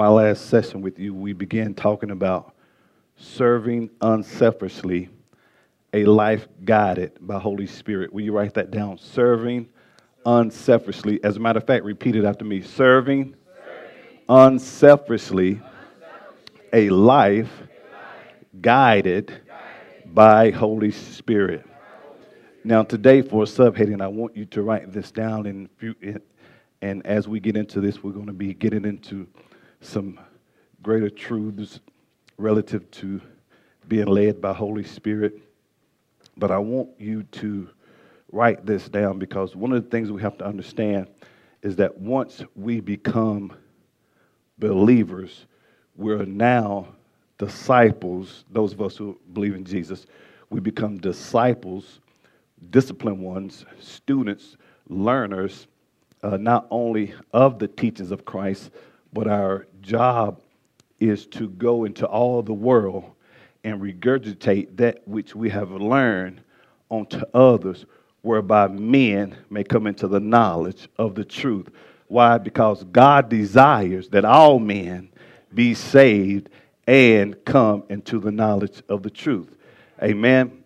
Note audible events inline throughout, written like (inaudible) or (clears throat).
my last session with you, we began talking about serving unselfishly, a life guided by Holy Spirit. Will you write that down? Serving unselfishly. As a matter of fact, repeat it after me. Serving, unselfishly, a life guided by Holy Spirit. Now, today for a subheading, I want you to write this down. And, and as we get into this, we're going to be getting into some greater truths relative to being led by Holy Spirit. But I want you to write this down because one of the things we have to understand is that once we become believers, we're now disciples, those of us who believe in Jesus, we become disciples, disciplined ones, students, learners, uh, not only of the teachings of Christ, but our job is to go into all the world and regurgitate that which we have learned onto others, whereby men may come into the knowledge of the truth. Why? Because God desires that all men be saved and come into the knowledge of the truth. Amen.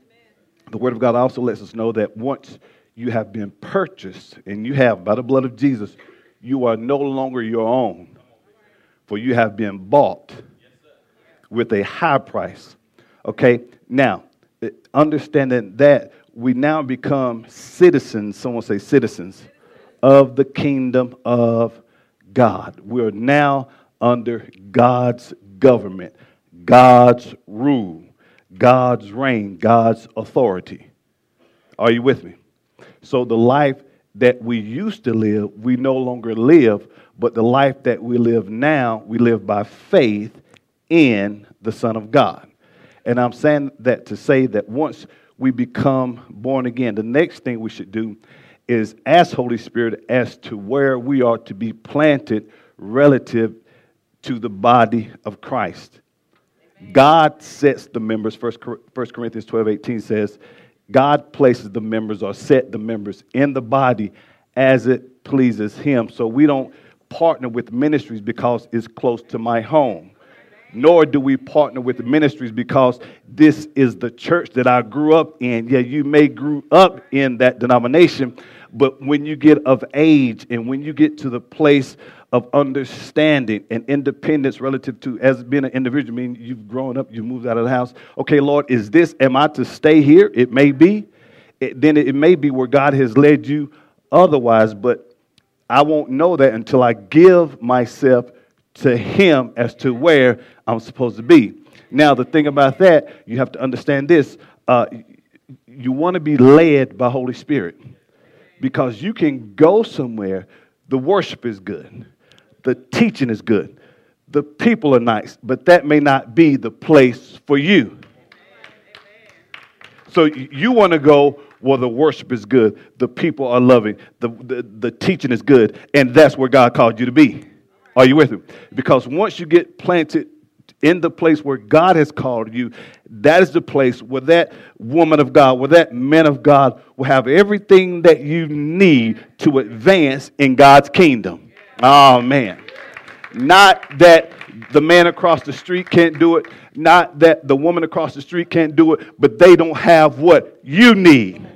The Word of God also lets us know that once you have been purchased, and you have by the blood of Jesus, you are no longer your own for you have been bought with a high price. Okay, now, eh, understanding that we now become citizens, someone say citizens, of the kingdom of God. We're now under God's government, God's rule, God's reign, God's authority. Are you with me? So the life that we used to live, we no longer live, but the life that we live now, we live by faith in the Son of God. And I'm saying that to say that once we become born again, the next thing we should do is ask Holy Spirit as to where we are to be planted relative to the body of Christ. God sets the members, 1 Corinthians 12 18 says, God places the members or set the members in the body as it pleases Him. So we don't partner with ministries because it's close to my home. Nor do we partner with ministries because this is the church that I grew up in. Yeah, you may grew up in that denomination, but when you get of age and when you get to the place of understanding and independence relative to as being an individual. I mean, you've grown up, you moved out of the house. Okay, Lord, is this, am I to stay here? It may be. It, then it may be where God has led you otherwise, but I won't know that until I give myself to Him as to where I'm supposed to be. Now, the thing about that, you have to understand this. Uh, you want to be led by Holy Spirit because you can go somewhere, the worship is good the teaching is good. The people are nice, but that may not be the place for you. So you want to go where the worship is good, the people are loving, the, the, the teaching is good, and that's where God called you to be. Are you with me? Because once you get planted in the place where God has called you, that is the place where that woman of God, where that man of God will have everything that you need to advance in God's kingdom. Oh, man. Not that the man across the street can't do it, not that the woman across the street can't do it, but they don't have what you need.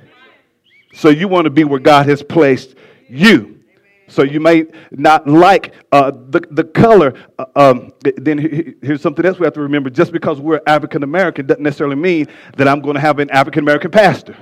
So you want to be where God has placed you. So you may not like uh, the, the color. Uh, um, then here's something else we have to remember. Just because we're African American doesn't necessarily mean that I'm going to have an African American pastor.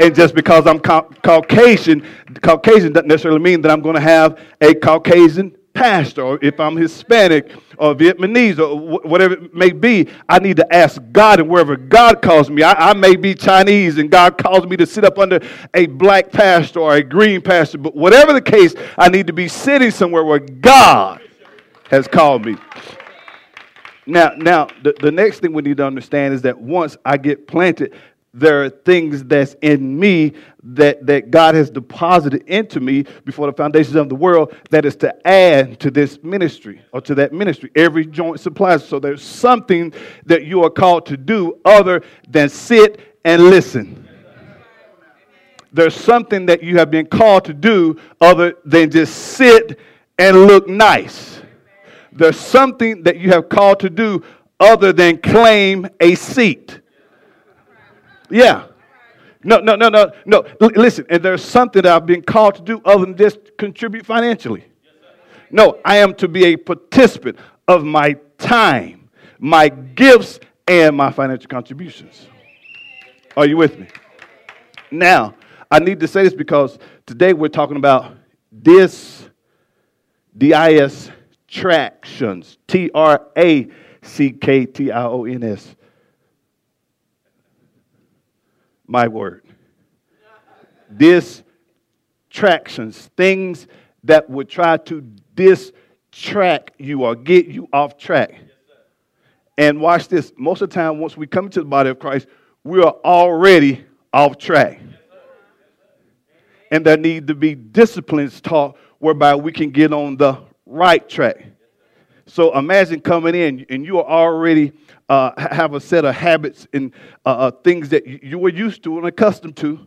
And just because I'm ca- Caucasian, Caucasian doesn't necessarily mean that I'm going to have a Caucasian pastor, or if I'm Hispanic or Vietnamese or whatever it may be, I need to ask God, and wherever God calls me, I, I, may be Chinese, and God calls me to sit up under a black pastor or a green pastor, but whatever the case, I need to be sitting somewhere where God has called me. Now, now the, the next thing we need to understand is that once I get planted, there are things that's in me that, that God has deposited into me before the foundations of the world that is to add to this ministry or to that ministry. Every joint supplies. So there's something that you are called to do other than sit and listen. There's something that you have been called to do other than just sit and look nice. there's something that you have called to do other than claim a seat. Yeah. No, no, no, no, no. L- listen, and there's something that I've been called to do other than just contribute financially. No, I am to be a participant of my time, my gifts, and my financial contributions. Are you with me? Now, I need to say this because today we're talking about this DIS tractions. T R A C K T I O N S. My word. Distractions, things that would try to distract you or get you off track. And watch this. Most of the time, once we come into the body of Christ, we are already off track. And there need to be disciplines taught whereby we can get on the right track. So imagine coming in and you are already uh, have a set of habits and uh, uh, things that you were used to and accustomed to.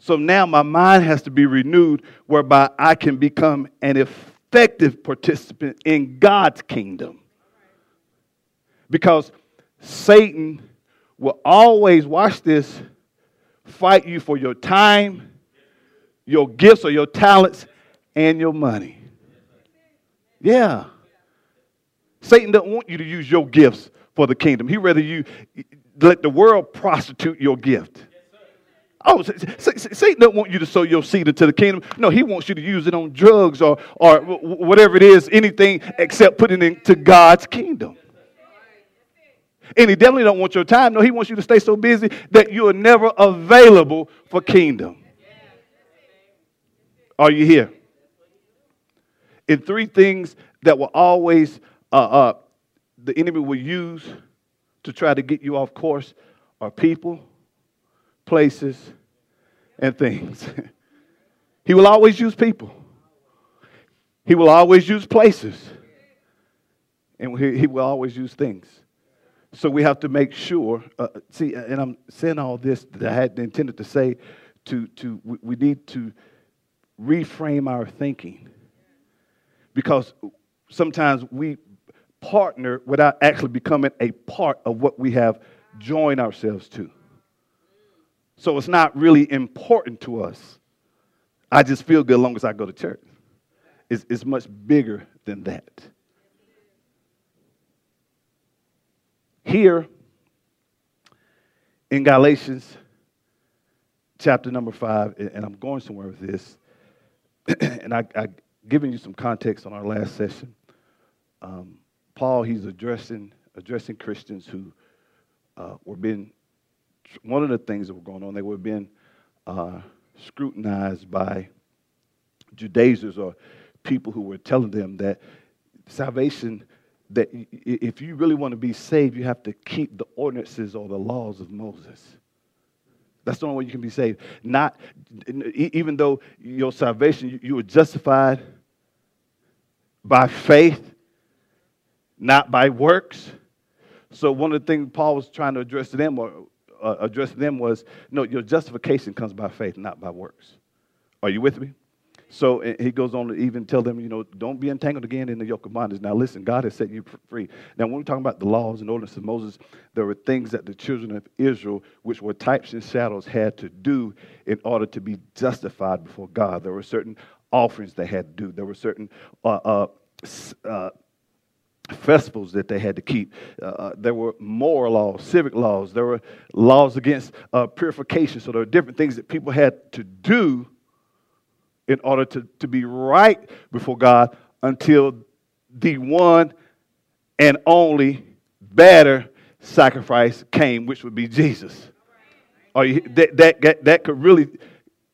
So now my mind has to be renewed whereby I can become an effective participant in God's kingdom. Because Satan will always, watch this, fight you for your time, your gifts or your talents, and your money. Yeah. Satan doesn't want you to use your gifts for the kingdom. He rather you let the world prostitute your gift. Oh, Satan doesn't want you to sow your seed into the kingdom. No, he wants you to use it on drugs or, or whatever it is, anything except putting it into God's kingdom. And he definitely don't want your time. No, he wants you to stay so busy that you are never available for kingdom. Are you here? In three things that will always uh, uh, the enemy will use to try to get you off course are people, places, and things. (laughs) he will always use people. He will always use places. And he, will always use things. So we have to make sure. Uh, see, and I'm saying all this that I had intended to say. To to we need to reframe our thinking because sometimes we partner without actually becoming a part of what we have joined ourselves to. So it's not really important to us. I just feel good as long as I go to church. It's, it's much bigger than that. Here in Galatians chapter number five, and I'm going somewhere with this, (clears throat) and I, I given you some context on our last session. Um, Paul, he's addressing addressing Christians who uh, were being one of the things that were going on. They were being uh, scrutinized by Judaizers or people who were telling them that salvation that if you really want to be saved, you have to keep the ordinances or the laws of Moses. That's the only way you can be saved. Not even though your salvation, you were justified by faith, not by works. So one of the things Paul was trying to address to them or uh, address to them was, no, your justification comes by faith, not by works. Are you with me? So he goes on to even tell them, you know, don't be entangled again in the yoke of bondage. Now, listen, God has set you free. Now, when we're talking about the laws and ordinances of Moses, there were things that the children of Israel, which were types and shadows, had to do in order to be justified before God. There were certain offerings they had to do. There were certain uh, uh, uh, festivals that they had to keep. Uh, uh, there were moral laws, civic laws. There were laws against uh, purification. So there were different things that people had to do in order to, to be right before God until the one and only better sacrifice came, which would be Jesus. You, that, that, that could really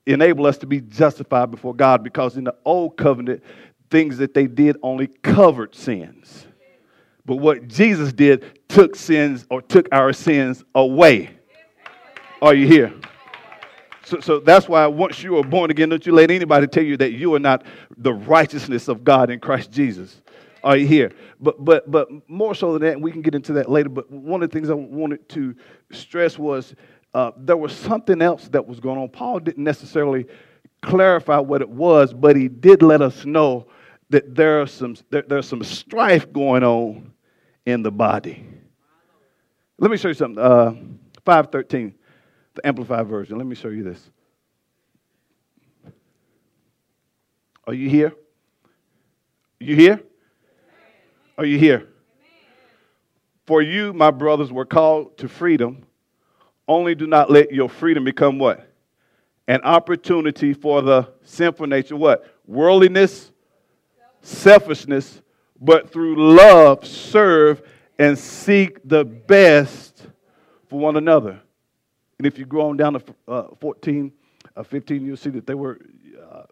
enable us to be justified before God because in the old covenant, things that they did only covered sins. But what Jesus did took sins or took our sins away. Are you here? So, so that's why once you are born again, don't you let anybody tell you that you are not the righteousness of God in Christ Jesus. Are you here? But but but more so than that, we can get into that later. But one of the things I wanted to stress was uh, there was something else that was going on. Paul didn't necessarily clarify what it was, but he did let us know that there are some there, there's some strife going on in the body. Let me show you something. Uh, 513, the Amplified Version. Let me show you this. Are you here? You here? Are you here? For you, my brothers, were called to freedom. Only do not let your freedom become what? An opportunity for the sinful nature. What? Worldliness, selfishness, but through love serve and seek the best for one another. And if you go on down to uh, 14, uh, 15, you'll see that they were uh,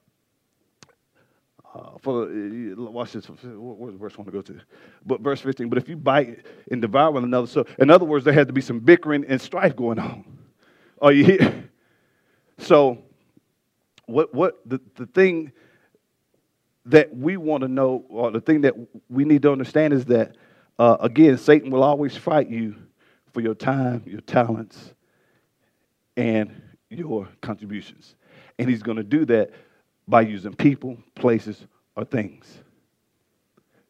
uh, for the, watch this. Where's the verse I want to go to? But verse 15. But if you bite and devour one another, so in other words, there had to be some bickering and strife going on. Are you here? (laughs) So, what what the, the thing that we want to know, or the thing that we need to understand, is that uh, again, Satan will always fight you for your time, your talents, and your contributions, and he's going to do that by using people, places, or things.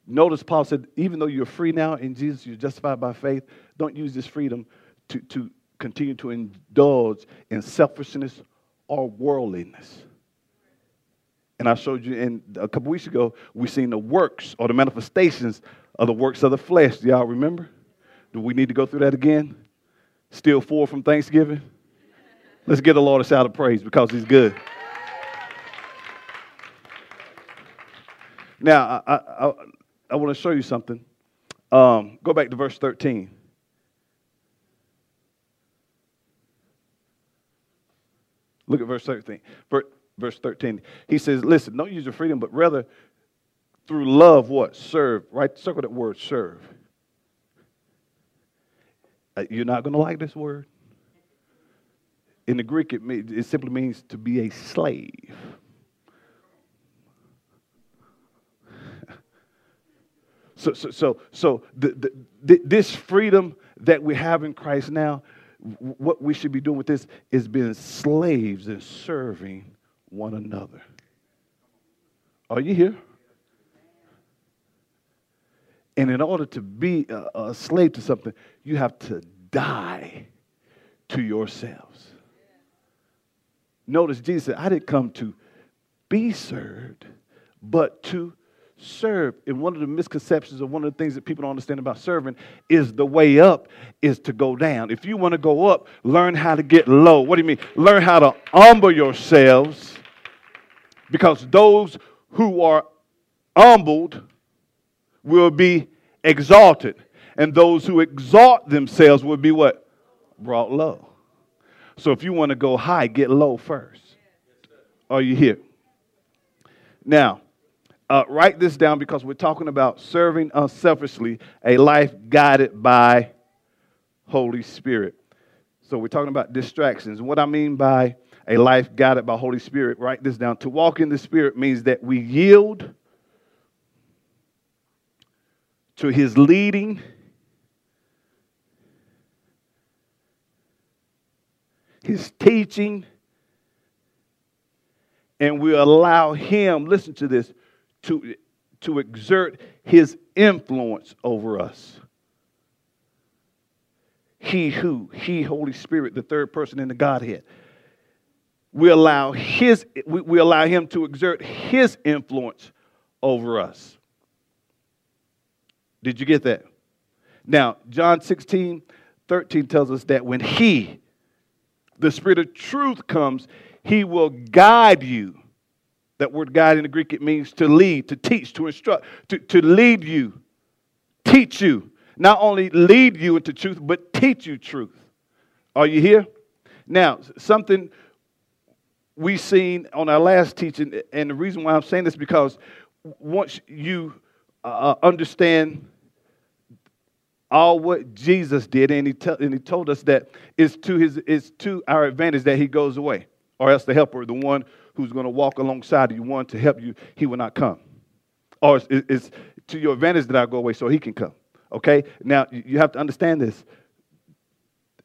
Notice Paul said, even though you're free now in Jesus, you're justified by faith, don't use this freedom to, to continue to indulge in selfishness or worldliness. And I showed you in a couple weeks ago, we seen the works or the manifestations of the works of the flesh. Do y'all remember? Do we need to go through that again? Still four from Thanksgiving? Let's give the Lord a shout of praise because he's good. Now, I, I, I want to show you something. Um, go back to verse 13. Look at verse 13. Verse 13. He says, Listen, don't use your freedom, but rather through love, what? Serve. Right? Circle that word, serve. Uh, you're not going to like this word. In the Greek, it, it simply means to be a slave. (laughs) So, so, so, so the, the, this freedom that we have in Christ now, what we should be doing with this is being slaves and serving one another. Are you here? And in order to be a, a slave to something, you have to die to yourselves. Notice Jesus said, I didn't come to be served, but to serve. And one of the misconceptions or one of the things that people don't understand about serving is the way up is to go down. If you want to go up, learn how to get low. What do you mean? Learn how to humble yourselves because those who are humbled will be exalted. And those who exalt themselves will be what? Brought low. So if you want to go high, get low first. Are you here? Now, uh, write this down because we're talking about serving unselfishly, a life guided by Holy Spirit. So we're talking about distractions. What I mean by a life guided by Holy Spirit, write this down. To walk in the Spirit means that we yield to His leading, His teaching, and we allow Him, listen to this, to, to exert his influence over us. He who, he, Holy Spirit, the third person in the Godhead. We allow his, we, we allow him to exert his influence over us. Did you get that? Now, John 16, 13 tells us that when he, the Spirit of truth, comes, he will guide you that word guide in the Greek, it means to lead, to teach, to instruct, to, to lead you, teach you. Not only lead you into truth, but teach you truth. Are you here? Now, something we seen on our last teaching, and the reason why I'm saying this because once you uh, understand all what Jesus did, and he, te- and he told us that it's to, his, it's to our advantage that he goes away, or else the helper, the one who's going to walk alongside you, one to help you, he will not come. Or it's, it's to your advantage that I go away so he can come. Okay? Now, you have to understand this.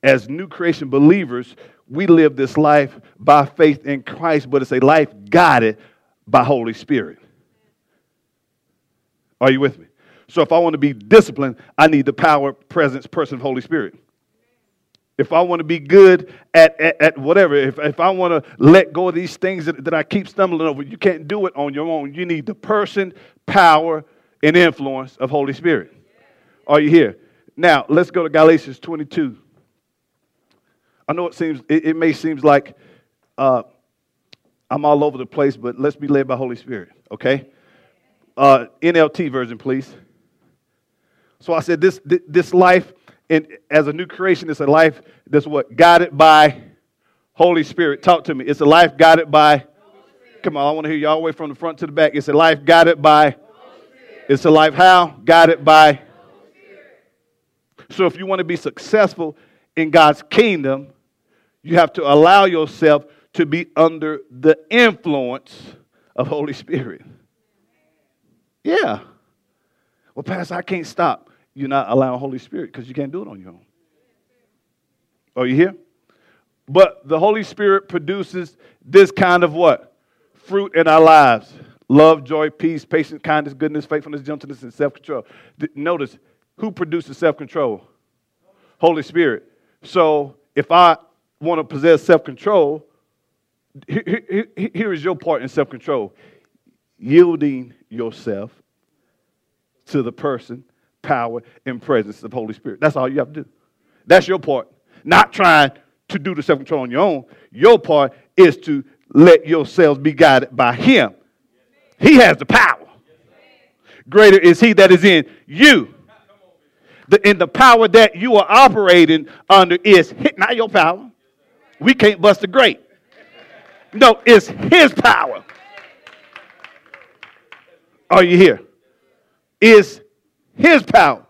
As new creation believers, we live this life by faith in Christ, but it's a life guided by Holy Spirit. Are you with me? So if I want to be disciplined, I need the power, presence, person of Holy Spirit. If I want to be good at, at, at whatever, if, if I want to let go of these things that, that I keep stumbling over, you can't do it on your own. You need the person, power, and influence of Holy Spirit. Are you here? Now, let's go to Galatians 22. I know it seems, it, it may seem like uh, I'm all over the place, but let's be led by Holy Spirit, okay? Uh, NLT version, please. So I said, this, this life in, as a new creation is a life that's what? Guided by Holy Spirit. Talk to me. It's a life guided by. Come on, I want to hear you all the way from the front to the back. It's a life guided by. It's a life how? Guided by. So if you want to be successful in God's kingdom, you have to allow yourself to be under the influence of Holy Spirit. Yeah. Well, Pastor, I can't stop you're not allowing Holy Spirit because you can't do it on your own. Are you here? But the Holy Spirit produces this kind of what? Fruit in our lives love, joy, peace, patience, kindness, goodness, faithfulness, gentleness, and self control. Notice who produces self control? Holy Spirit. So if I want to possess self control, here, here, here is your part in self control yielding yourself to the person power, and presence of Holy Spirit. That's all you have to do. That's your part. Not trying to do the self control on your own. Your part is to let yourselves be guided by Him. He has the power. Greater is He that is in you. The, and the power that you are operating under is not your power. We can't bust a grate. No, it's His power. Are you here? Is his power.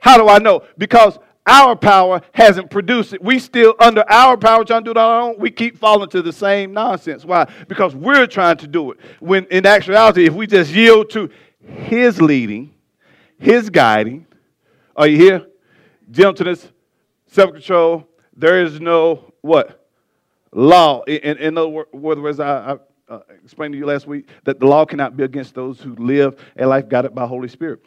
How do I know? Because our power hasn't produced it. We still under our power trying to do it on our own. We keep falling to the same nonsense. Why? Because we're trying to do it. When in actuality, if we just yield to his leading, his guiding, are you here? Gentleness, self-control. There is no what? Law. In, in other words, I, I uh, explained to you last week that the law cannot be against those who live a life guided by Holy Spirit.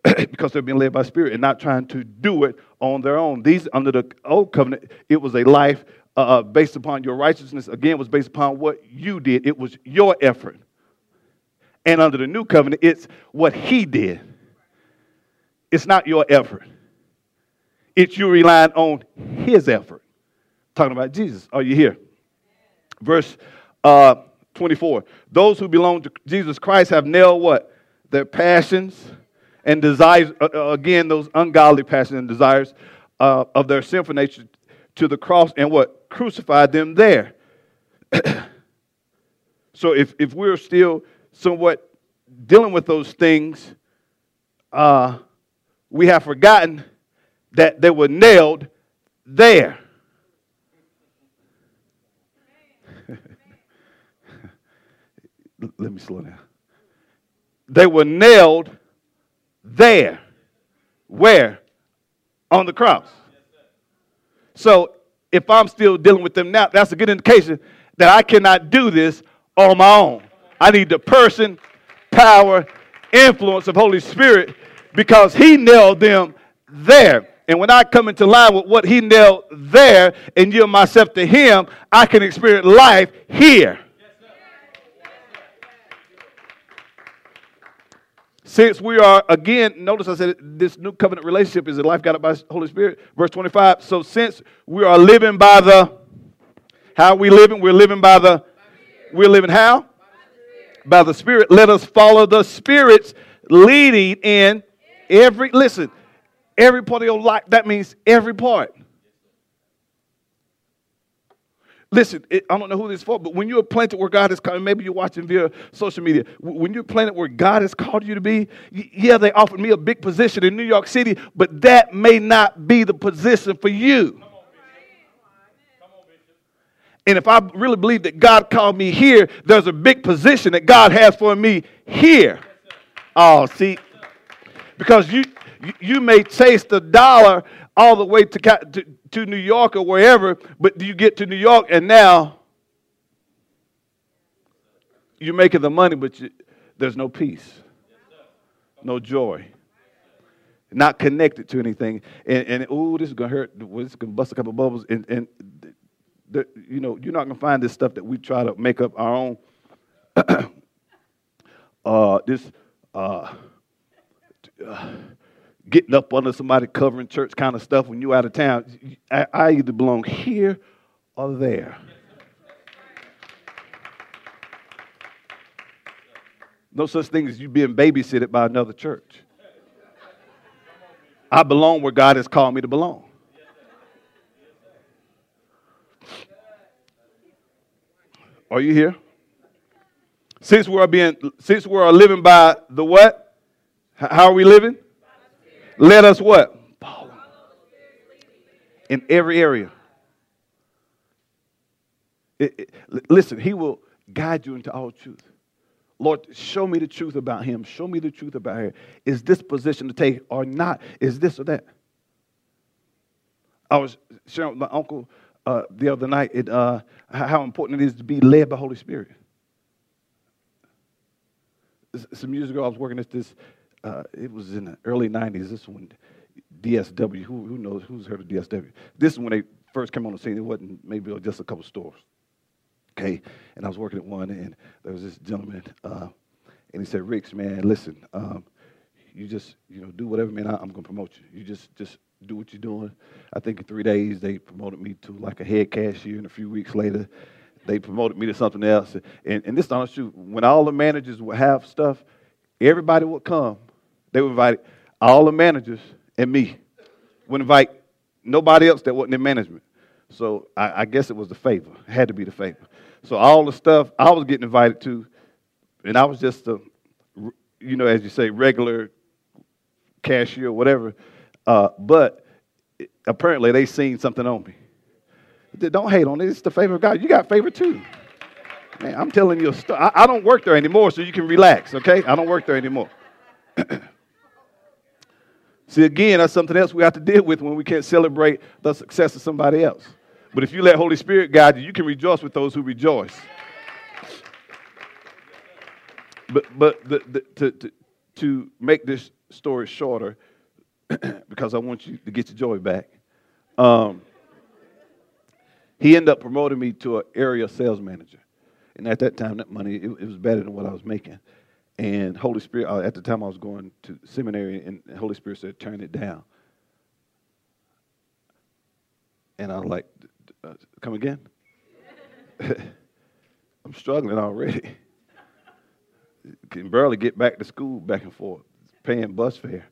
(coughs) because they're being led by spirit and not trying to do it on their own. These under the old covenant, it was a life uh, uh, based upon your righteousness. Again, was based upon what you did. It was your effort. And under the new covenant, it's what he did. It's not your effort. It's you relying on his effort. Talking about Jesus. Are you here? Verse uh, 24. Those who belong to Jesus Christ have nailed what? Their passions and desires, uh, uh, again, those ungodly passions and desires uh, of their sinful nature to the cross and what? Crucified them there. (clears throat) so if, if we're still somewhat dealing with those things, uh, we have forgotten that they were nailed there. (laughs) Let me slow down. They were nailed there. Where? On the cross. So if I'm still dealing with them now, that's a good indication that I cannot do this on my own. I need the person, power, influence of Holy Spirit because He nailed them there. And when I come into line with what He nailed there and yield myself to Him, I can experience life here. Since we are, again, notice I said this new covenant relationship is a life guided by Holy Spirit. Verse 25. So since we are living by the, how we living? We're living by the, we're living how? By the Spirit. Let us follow the Spirit's leading in every, listen, every part of your life. That means every part. Listen, it, I don't know who this is for, but when you're planted where God is calling, maybe you're watching via social media. When you're planted where God has called you to be, yeah, they offered me a big position in New York City, but that may not be the position for you. And if I really believe that God called me here, there's a big position that God has for me here. Oh, see, because you you may chase the dollar all the way to, to, to New York or wherever, but you get to New York and now you're making the money, but you, there's no peace. no joy. Not connected to anything. And, and oh, this is going to hurt. This is going to bust a couple bubbles. And, and the, you know, you're not going to find this stuff that we try to make up our own. (coughs) uh, this uh, uh, getting up under somebody covering church kind of stuff when you're out of town. I, I either belong here or there. No such thing as you being babysitted by another church. I belong where God has called me to belong. Are you here? Since we are being, since we are living by the what? How are we living? Let us what? Follow. In every area. It, it, listen, he will guide you into all truth. Lord, show me the truth about him. Show me the truth about her. Is this position to take or not? Is this or that? I was sharing with my uncle uh, the other night it, uh, how important it is to be led by Holy Spirit. Some years ago, I was working at this. Uh, it was in the early '90s. This one, DSW. Who, who knows? Who's heard of DSW? This is when they first came on the scene. It wasn't maybe just a couple stores. Okay, and I was working at one, and there was this gentleman, uh, and he said, "Ricks, man, listen, um, you just you know do whatever, man. I, am gonna promote you. You just just do what you're doing." I think in three days they promoted me to like a head cashier, and a few weeks later they promoted me to something else. And, and this honest truth, when all the managers would have stuff, everybody would come. They would invite all the managers and me. Would invite nobody else that wasn't in management. So I, I guess it was the favor. It had to be the favor. So all the stuff I was getting invited to, and I was just a, you know, as you say, regular cashier or whatever. Uh, but apparently they seen something on me. Don't hate on it. It's the favor of God. You got favor too. Man, I'm telling you a story. I, I don't work there anymore, so you can relax, okay? I don't work there anymore. (clears throat) See, again, that's something else we have to deal with when we can't celebrate the success of somebody else. But if you let Holy Spirit guide you, you can rejoice with those who rejoice. But but the, the, to, to, to make this story shorter, (clears throat) because I want you to get your joy back. Um, he ended up promoting me to an area sales manager. And at that time, that money, it, it was better than what I was making. And Holy Spirit, uh, at the time I was going to seminary, and Holy Spirit said, turn it down. And I was like, uh, come again? (laughs) I'm struggling already. Can barely get back to school back and forth, paying bus fare.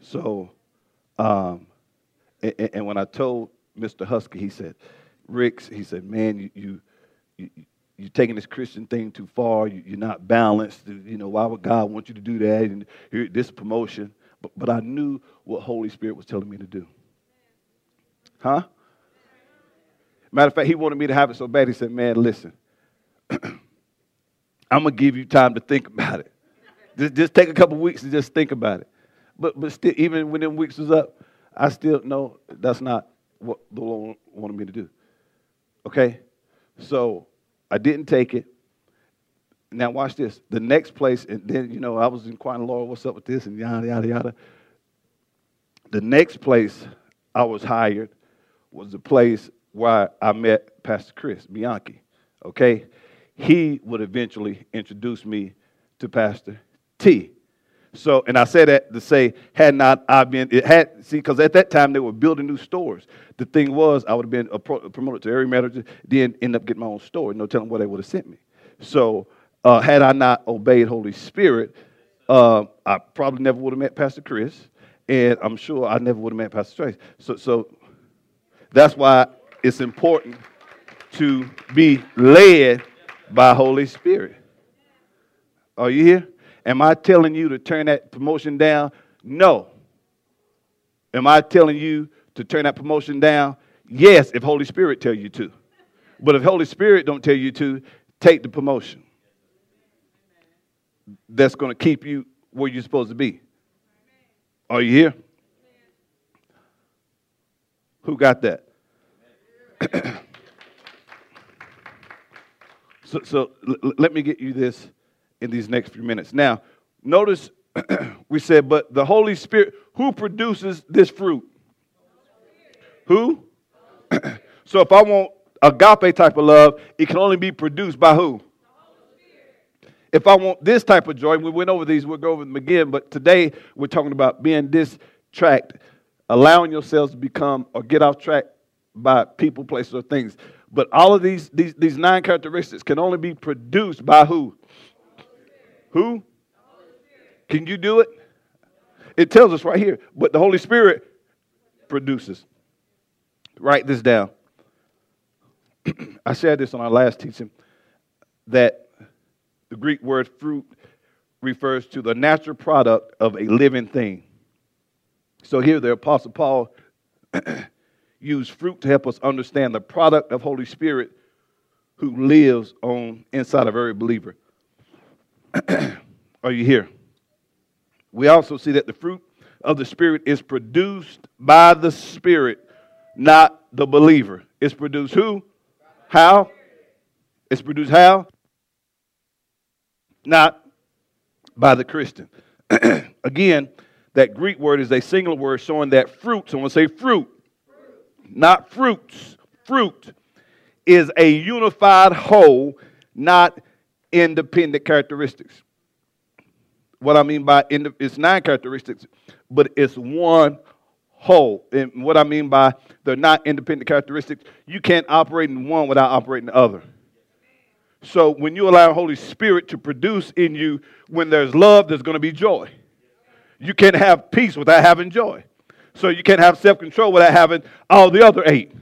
So, um, and, and, when I told Mr. Husky, he said, Ricks, he said, man, you, you, you're taking this Christian thing too far. You, are not balanced. You know, why would God want you to do that? And here, this promotion. But, but I knew what Holy Spirit was telling me to do. Huh? Matter of fact, he wanted me to have it so bad. He said, Man, listen, (clears throat) I'm to give you time to think about it. Just, just take a couple weeks to just think about it. But, but still, even when them weeks was up, I still know that's not what the Lord wanted me to do. Okay? So I didn't take it. Now, watch this. The next place, and then, you know, I was inquiring, Lord, what's up with this? And yada, yada, yada. The next place I was hired was the place where I met Pastor Chris Bianchi. Okay? He would eventually introduce me to Pastor T. So, and I say that to say, had not I been, it had, see, because at that time they were building new stores. The thing was, I would have been pro- promoted to area manager, then end up getting my own store. No telling where they would have sent me. So, uh, had I not obeyed Holy Spirit, uh, I probably never would have met Pastor Chris, and I'm sure I never would have met Pastor Trace. So, so that's why it's important to be led by Holy Spirit. Are you here? Am I telling you to turn that promotion down? No. Am I telling you to turn that promotion down? Yes, if Holy Spirit tell you to. But if Holy Spirit don't tell you to, take the promotion. That's going to keep you where you're supposed to be. Are you here? Who got that? (clears throat) so, so l- let me get you this in these next few minutes. Now, notice (clears throat) we said, but the Holy Spirit, who produces this fruit? Who? (clears throat) so if I want agape type of love, it can only be produced by who? If I want this type of joy, we went over these, we'll go over them again, but today we're talking about being distracted, allowing yourselves to become or get off track by people, places, or things. But all of these, these, these nine characteristics can only be produced by who? Who? Can you do it? It tells us right here. But the Holy Spirit produces. Write this down. (clears throat) I shared this on our last teaching that the Greek word fruit refers to the natural product of a living thing. So here the Apostle Paul (clears throat) used fruit to help us understand the product of Holy Spirit who lives on inside of every believer. (clears throat) Are you here? We also see that the fruit of the Spirit is produced by the Spirit, not the believer. It's produced who? How? It's produced how? Not by the Christian. (clears throat) Again, that Greek word is a single word showing that fruit, someone say fruit, fruit. not fruits, fruit is a unified whole, not independent characteristics. What I mean by it's nine characteristics, but it's one whole. And what I mean by they're not independent characteristics, you can't operate in one without operating the other. So when you allow Holy Spirit to produce in you, when there's love, there's going to be joy. You can't have peace without having joy. So you can't have self control without having all the other eight.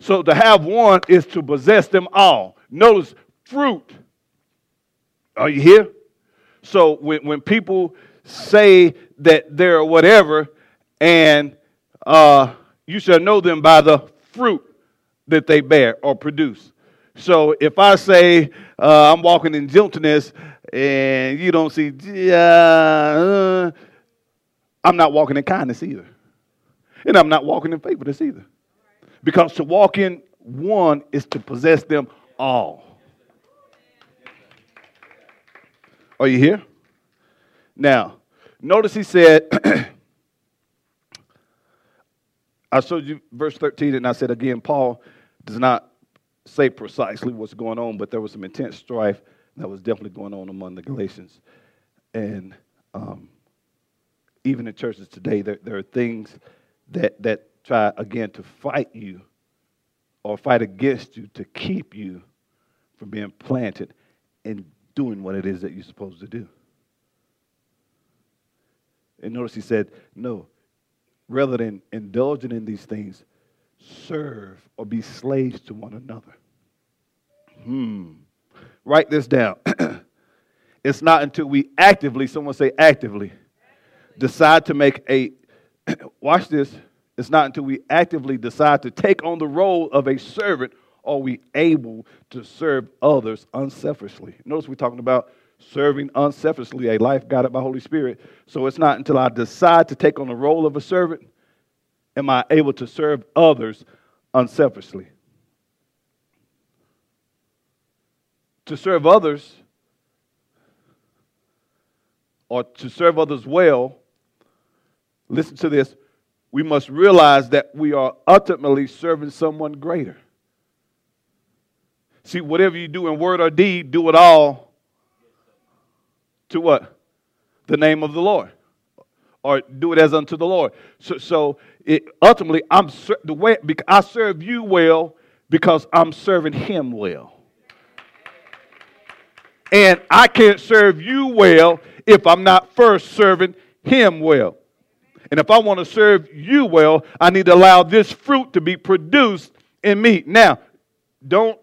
So to have one is to possess them all. Notice fruit. Are you here? So when, when people say that they're whatever, and uh, you shall know them by the fruit that they bear or produce. So if I say uh, I'm walking in gentleness and you don't see, uh, I'm not walking in kindness either. And I'm not walking in faithfulness either. Because to walk in one is to possess them all. Are you here? Now, notice he said, (clears throat) I showed you verse 13, and I said again, Paul does not say precisely what's going on, but there was some intense strife that was definitely going on among the Galatians. And um, even in churches today, there, there are things that, that try, again, to fight you or fight against you to keep you from being planted and doing what it is that you're supposed to do. And notice he said, no, rather than indulging in these things, serve or be slaves to one another. Hmm. Write this down. (clears throat) it's not until we actively, someone say actively, decide to make a, (clears throat) watch this, it's not until we actively decide to take on the role of a servant are we able to serve others unselfishly. Notice we're talking about serving unselfishly, a life guided by Holy Spirit. So it's not until I decide to take on the role of a servant am I able to serve others unselfishly. To serve others or to serve others well, listen to this, we must realize that we are ultimately serving someone greater. See, whatever you do in word or deed, do it all to what? The name of the Lord. Or do it as unto the Lord. So, so it, ultimately, I'm the way I serve you well because I'm serving Him well. And I can't serve you well if I'm not first serving Him well. And if I want to serve you well, I need to allow this fruit to be produced in me. Now, don't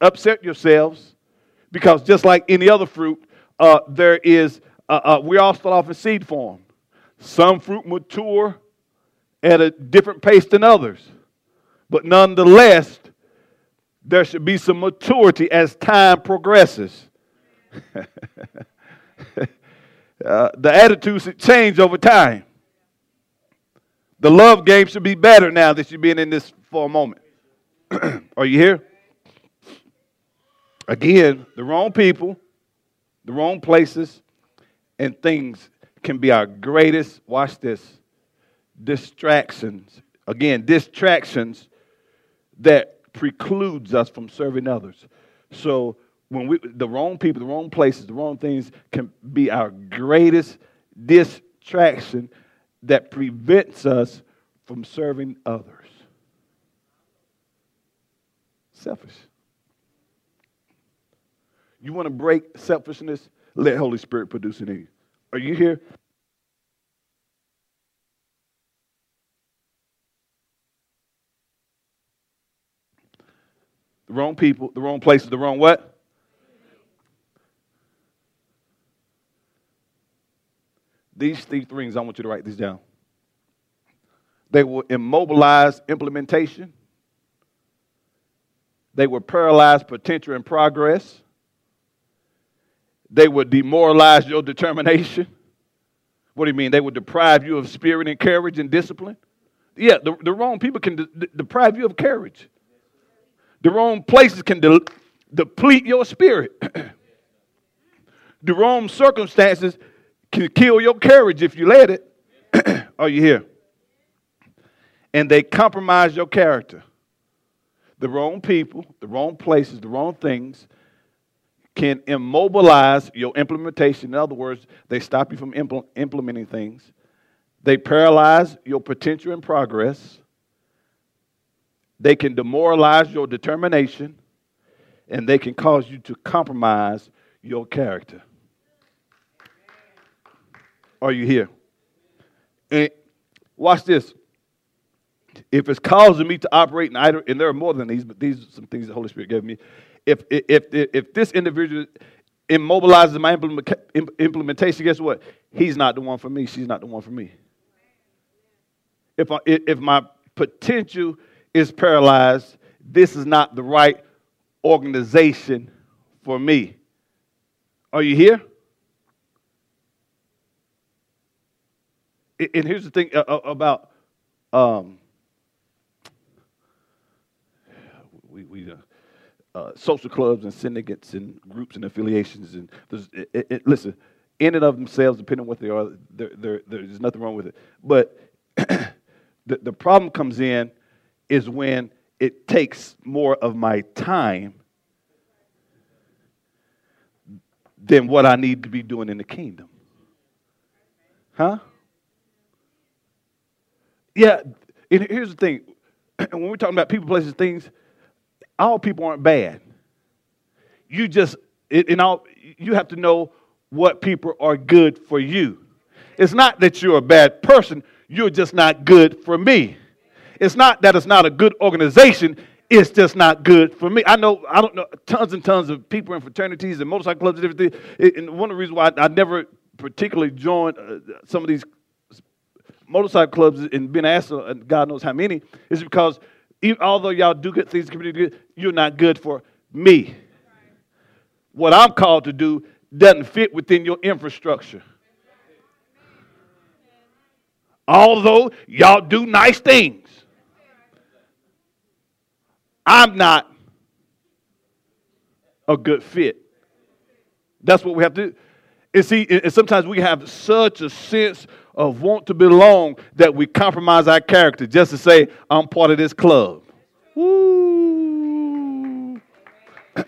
upset yourselves because just like any other fruit, uh, there is, uh, uh, we all start off in seed form. Some fruit mature at a different pace than others. But nonetheless, there should be some maturity as time progresses. (laughs) uh, the attitudes should change over time. The love game should be better now that you've been in this for a moment. (clears throat) Are you here? Again, the wrong people the wrong places, and things can be our greatest, watch this, distractions. Again, distractions that precludes us from serving others. So when we the wrong people, the wrong places, the wrong things can be our greatest distraction that prevents us from serving others. Selfish. You want to break selfishness? Let Holy Spirit produce it in you. Are you here? The wrong people, the wrong places, the wrong what? These three things, I want you to write these down. They will immobilize implementation. They will paralyze potential and progress. They would demoralize your determination. What do you mean? They would deprive you of spirit and courage and discipline? Yeah, the, the wrong people can de- deprive you of courage. The wrong places can de- deplete your spirit. (clears throat) the wrong circumstances can kill your courage if you let it. (clears throat) Are you here? And they compromise your character. The wrong people, the wrong places, the wrong things can immobilize your implementation. In other words, they stop you from impl- implementing things. They paralyze your potential and progress. They can demoralize your determination. And they can cause you to compromise your character. Are you here? And watch this. If it's causing me to operate in either, and there are more than these, but these are some things the Holy Spirit gave me if, if, if, if this individual immobilizes my implementation, guess what? He's not the one for me. She's not the one for me. If, I, if my potential is paralyzed, this is not the right organization for me. Are you here? And here's the thing uh, uh, about um, we, we uh, uh, social clubs and syndicates and groups and affiliations. And it, it, listen, in and of themselves, depending on what they are, they're, they're, there's nothing wrong with it. But (clears throat) the, the problem comes in is when it takes more of my time than what I need to be doing in the kingdom. Huh? Yeah, and here's the thing. (clears throat) When we're talking about people, places, things, all people aren't bad. You just, in all, you have to know what people are good for you. It's not that you're a bad person, you're just not good for me. It's not that it's not a good organization, it's just not good for me. I know, I don't know, tons and tons of people in fraternities and motorcycle clubs and everything. And one of the reasons why I, never particularly joined uh, some of these motorcycle clubs and been asked, uh, God knows how many, is because although y'all do good things, you're not good for me. What I'm called to do doesn't fit within your infrastructure. Although y'all do nice things, I'm not a good fit. That's what we have to do. And see, and sometimes we have such a sense of want to belong that we compromise our character just to say, I'm part of this club. Woo. (clears throat)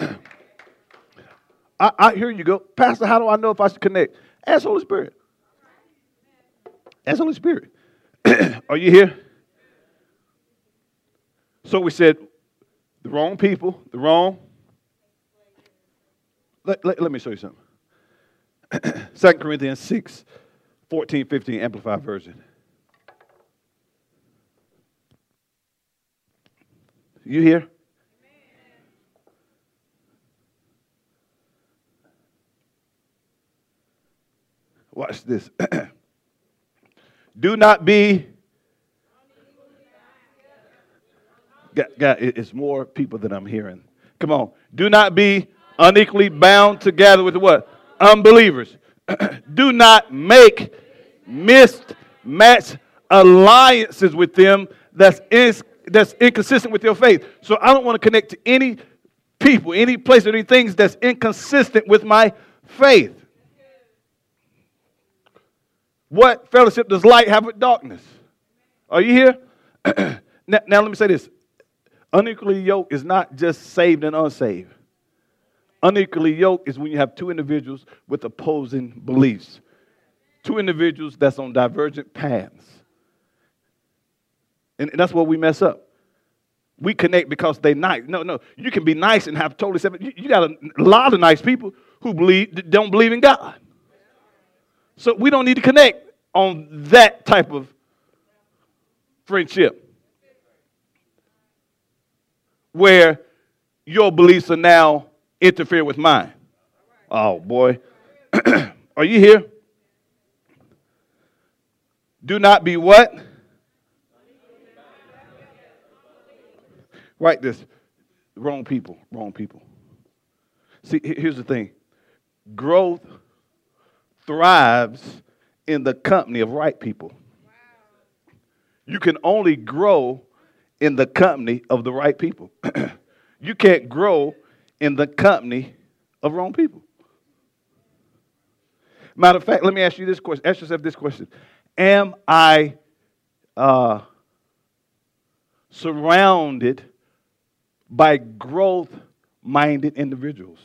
I, I you go, Pastor, how do I know if I should connect? Ask Holy Spirit. Ask Holy Spirit. (clears throat) Are you here? So we said the wrong people, the wrong. Let, let, let me show you something. 2 Corinthians 6 14, 15, Amplified Version. You here? Watch this. (clears throat) Do not be. God, it's more people than I'm hearing. Come on. Do not be unequally bound together with what? Unbelievers. (clears throat) do not make mismatched alliances with them that's, that's inconsistent with your faith. So I don't want to connect to any people, any place, or any things that's inconsistent with my faith. What fellowship does light have with darkness? Are you here? (clears throat) now, now, let me say this. Unequally yoked is not just saved and unsaved. Unequally yoked is when you have two individuals with opposing beliefs, two individuals that's on divergent paths. And that's where we mess up. We connect because they nice. No, no. You can be nice and have totally separate. You, you got a, a lot of nice people who believe don't believe in God. So we don't need to connect on that type of friendship where your beliefs are now interfere with mine. Oh boy. (clears throat) are you here? Do not be what? Write this. Wrong people, wrong people. See, here's the thing growth thrives in the company of right people. You can only grow in the company of the right people. (clears throat) you can't grow in the company of wrong people. Matter of fact, let me ask you this question. Ask yourself this question Am I uh, surrounded by growth minded individuals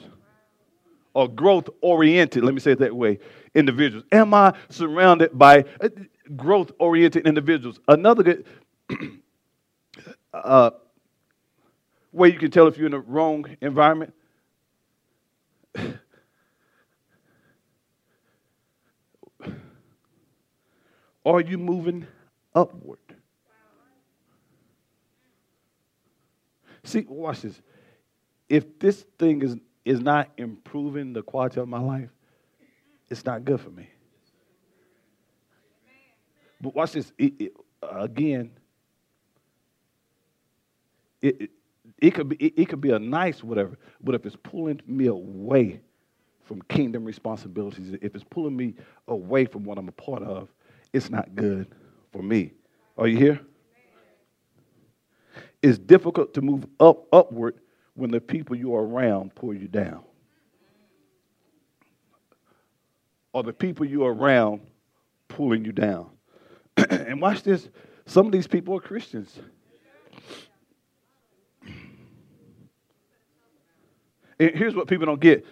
or growth oriented, let me say it that way, individuals? Am I surrounded by uh, growth oriented individuals? Another good (clears throat) uh, way you can tell if you're in the wrong environment. Are you moving upward? See, watch this. If this thing is, is not improving the quality of my life, it's not good for me. But watch this. It, it, again, it, it, could be it, it, could be a nice whatever, but if it's pulling me away from kingdom responsibilities, if it's pulling me away from what I'm a part of, it's not good for me. Are you here? It's difficult to move up upward when the people you are around pull you down. Or the people you are around pulling you down. (clears throat) and watch this. Some of these people are Christians. Here's what people don't get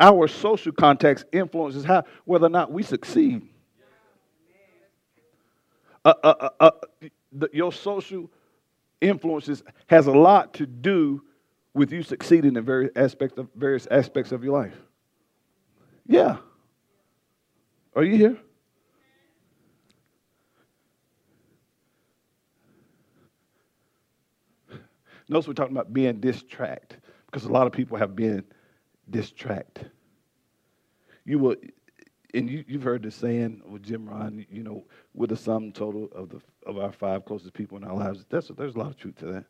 our social context influences how, whether or not we succeed. Uh, uh, uh, uh, the, your social influences has a lot to do with you succeeding in various aspects of various aspects of your life. Yeah. Are you here? Notice we're talking about being distracted because a lot of people have been distracted. You will, and you, have heard the saying with Jim Rohn, you know, with the sum total of the of our five closest people in our lives. That's, there's a lot of truth to that.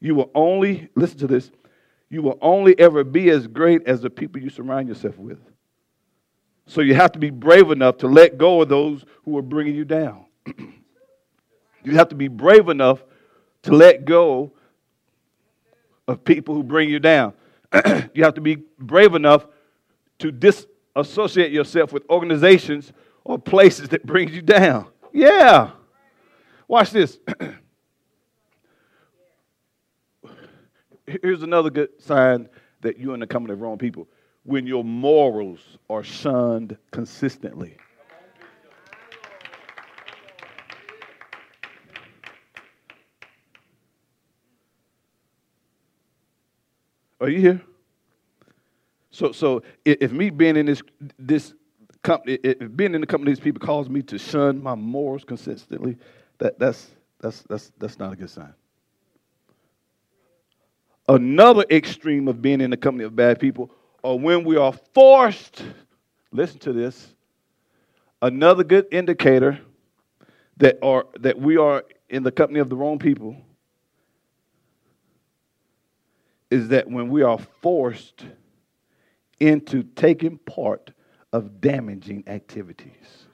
You will only listen to this. You will only ever be as great as the people you surround yourself with. So you have to be brave enough to let go of those who are bringing you down. (clears throat) you have to be brave enough to let go of people who bring you down. (clears throat) you have to be brave enough to disassociate yourself with organizations or places that bring you down. Yeah. Watch this. (clears throat) Here's another good sign that you're in the company of wrong people. When your morals are shunned consistently. Are you here? So, so if me being in this this company, if being in the company of these people causes me to shun my morals consistently, that that's that's that's that's not a good sign. Another extreme of being in the company of bad people, or when we are forced. Listen to this. Another good indicator that are that we are in the company of the wrong people is that when we are forced into taking part of damaging activities.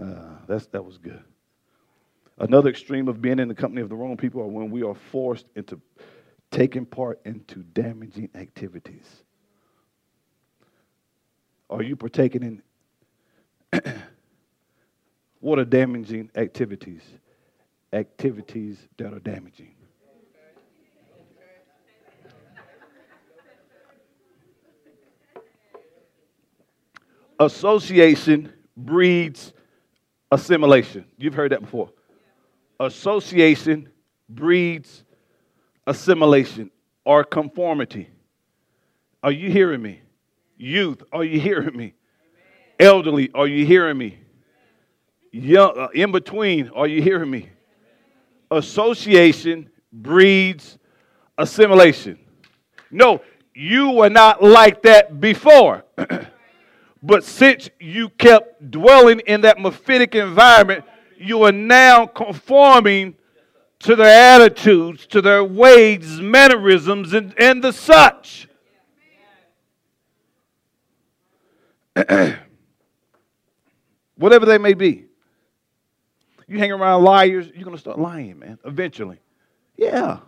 Uh, that's, that was good. Another extreme of being in the company of the wrong people are when we are forced into taking part into damaging activities. Are you partaking in (clears throat) what are damaging activities? Activities that are damaging. Association breeds assimilation. You've heard that before. Association breeds assimilation or conformity. Are you hearing me? Youth, are you hearing me? Elderly, are you hearing me? Young, uh, in between, are you hearing me? Association breeds assimilation. No, you were not like that before. (clears throat) but since you kept dwelling in that mephitic environment, you are now conforming to their attitudes, to their ways, mannerisms, and, and the such. (clears throat) Whatever they may be. You hang around liars, you're going to start lying, man, eventually. Yeah.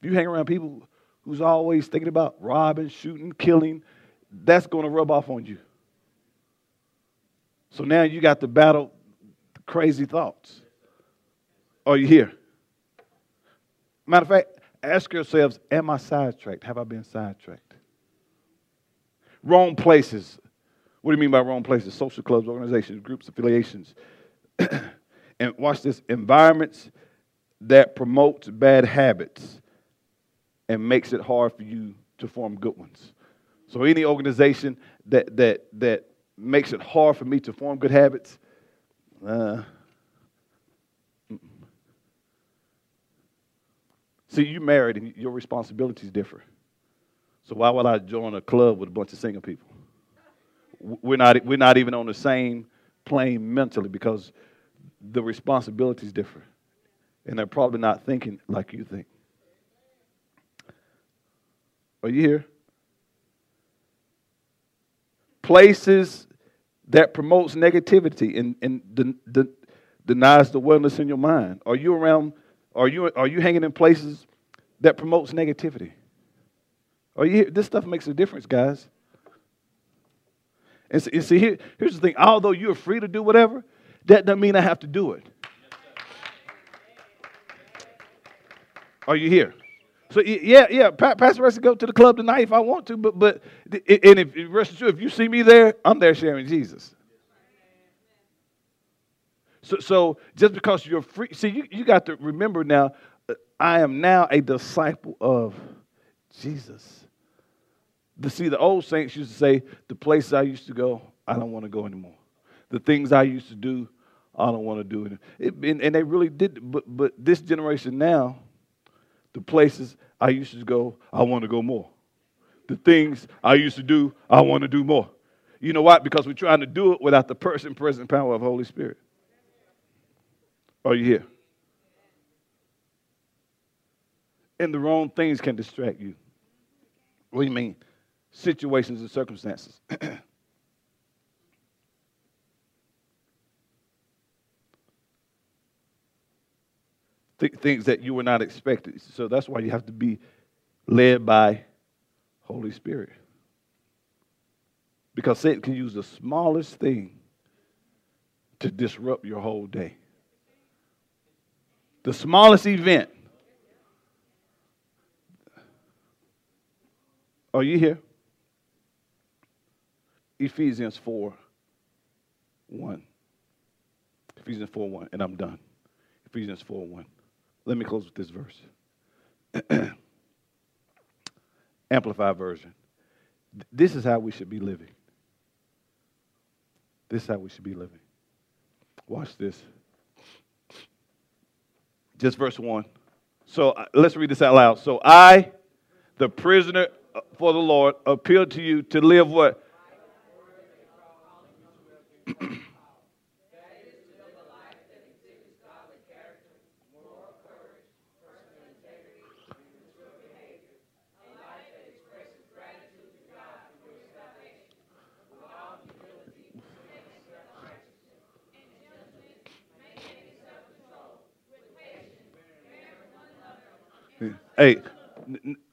You hang around people who's always thinking about robbing, shooting, killing, that's going to rub off on you. So now you got to battle crazy thoughts. Are you here? Matter of fact, ask yourselves Am I sidetracked? Have I been sidetracked? Wrong places. What do you mean by wrong places? Social clubs, organizations, groups, affiliations. (clears throat) and watch this environments that promotes bad habits and makes it hard for you to form good ones. So any organization that that that makes it hard for me to form good habits, uh, see, you married and your responsibilities differ. So why would I join a club with a bunch of single people? We're not, we're not even on the same plane mentally because the responsibilities differ. And they're probably not thinking like you think. Are you here? Places that promotes negativity and, and de- de- denies the wellness in your mind. Are you around? Are you are you hanging in places that promotes negativity? Are you? Here? This stuff makes a difference, guys. And see, and see here, here's the thing. Although you're free to do whatever, that doesn't mean I have to do it. Are you here? So yeah, yeah, Pastor Russ go to the club tonight if I want to, but but and if rest assured, if you see me there, I'm there sharing Jesus. So so just because you're free, see you, you got to remember now, uh, I am now a disciple of Jesus. To see the old saints used to say, the places I used to go, I don't want to go anymore. The things I used to do, I don't want to do it. it and, and they really did, but but this generation now the places I used to go, I want to go more. The things I used to do, I want to do more. You know why? Because we're trying to do it without the person, present power of Holy Spirit. Are you here? And the wrong things can distract you. What do you mean? Situations and circumstances. (clears throat) th- things that you were not expecting. So that's why you have to be led by Holy Spirit. Because Satan can use the smallest thing to disrupt your whole day. The smallest event. Are you here? Ephesians 4 1. Ephesians 4 1, and I'm done. Ephesians 4 1. Let me close with this verse. (clears throat) Amplified version. This is how we should be living. This is how we should be living. Watch this. Just verse 1. So uh, let's read this out loud. So I, the prisoner uh, for the Lord, appeal to you to live what? Hey,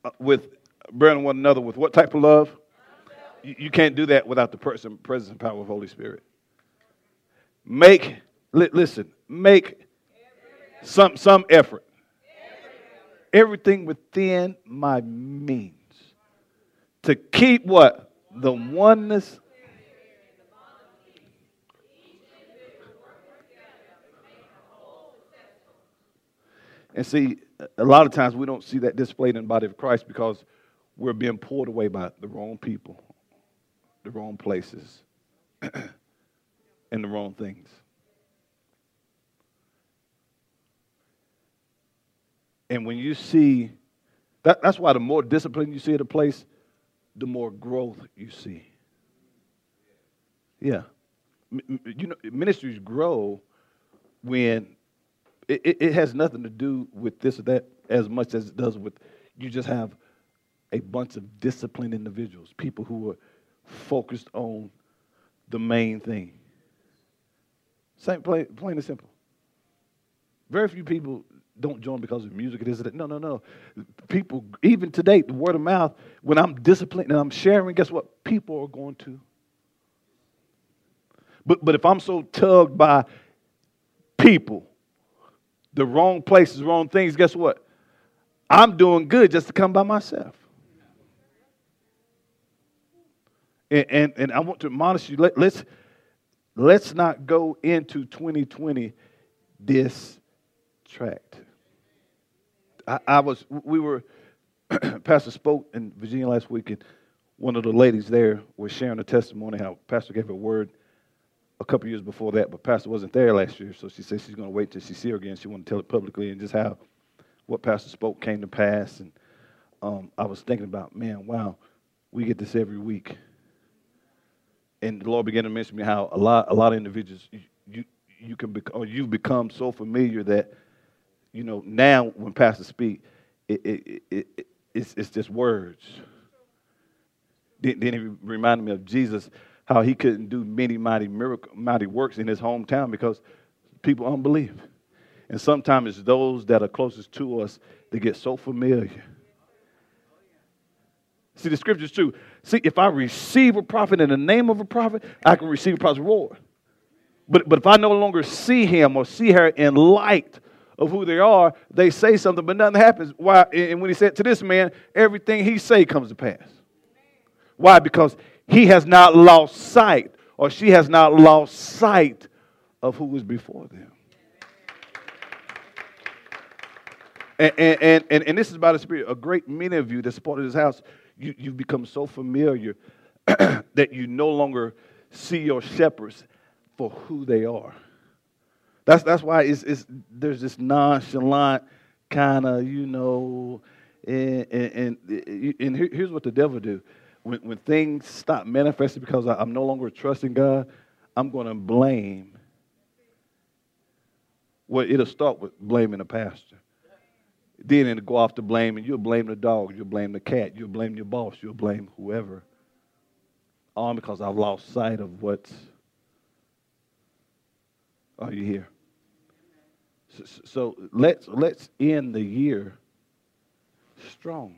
uh, with bearing one another with what type of love? You, you can't do that without the person, presence and power of Holy Spirit. Make, li- listen, make some, some effort. Everything within my means to keep what? The oneness. And see, a lot of times we don't see that displayed in the body of Christ because we're being pulled away by the wrong people, the wrong places, (clears throat) and the wrong things. And when you see, that, that's why the more discipline you see at a place, the more growth you see. Yeah. You know, ministries grow when it, it, has nothing to do with this or that as much as it does with you just have a bunch of disciplined individuals, people who are focused on the main thing. Same, plain, plain and simple. Very few people don't join because of music. It is that. No, no, no. People, even today, the word of mouth, when I'm disciplined and I'm sharing, guess what? People are going to. But, but if I'm so tugged by people, the wrong places, wrong things, guess what? I'm doing good just to come by myself. And, and, and I want to admonish you, let, let's, let's not go into 2020 distracted. I, I was, we were, (clears throat) Pastor spoke in Virginia last week, and one of the ladies there was sharing a testimony how Pastor gave a word a couple years before that, but Pastor wasn't there last year, so she said she's going to wait till she see her again. She wanted to tell it publicly and just how what Pastor spoke came to pass. And um, I was thinking about, man, wow, we get this every week. And the Lord began to mention me how a lot, a lot of individuals, you, you, you can become, or you've become so familiar that you know, now when pastors speak, it, it, it, it it's, it's just words. Then, then it reminded me of Jesus, how he couldn't do many mighty miracle, mighty works in his hometown because people unbelieve. And sometimes it's those that are closest to us that get so familiar. See, the scripture's true. See, if I receive a prophet in the name of a prophet, I can receive a prophet's reward. But, but if I no longer see him or see her in light of who they are, they say something, but nothing happens. Why? And when he said to this man, everything he say comes to pass. Why? Because he has not lost sight, or she has not lost sight of who was before them. And, and, and, and, this is by the Spirit. A great many of you that supported this house, you, you've become so familiar (clears throat) that you no longer see your shepherds for who they are. That's, that's why it's, it's, there's this nonchalant kind of, you know, and, and, and, and here's what the devil do. When, when things stop manifesting because I'm no longer trusting God, I'm going to blame. Well, it'll start with blaming the pastor. Then it'll go off to blaming. you'll blame the dog, you'll blame the cat, you'll blame your boss, you'll blame whoever. All because I've lost sight of what's. Are you here? So let's let's end the year strong.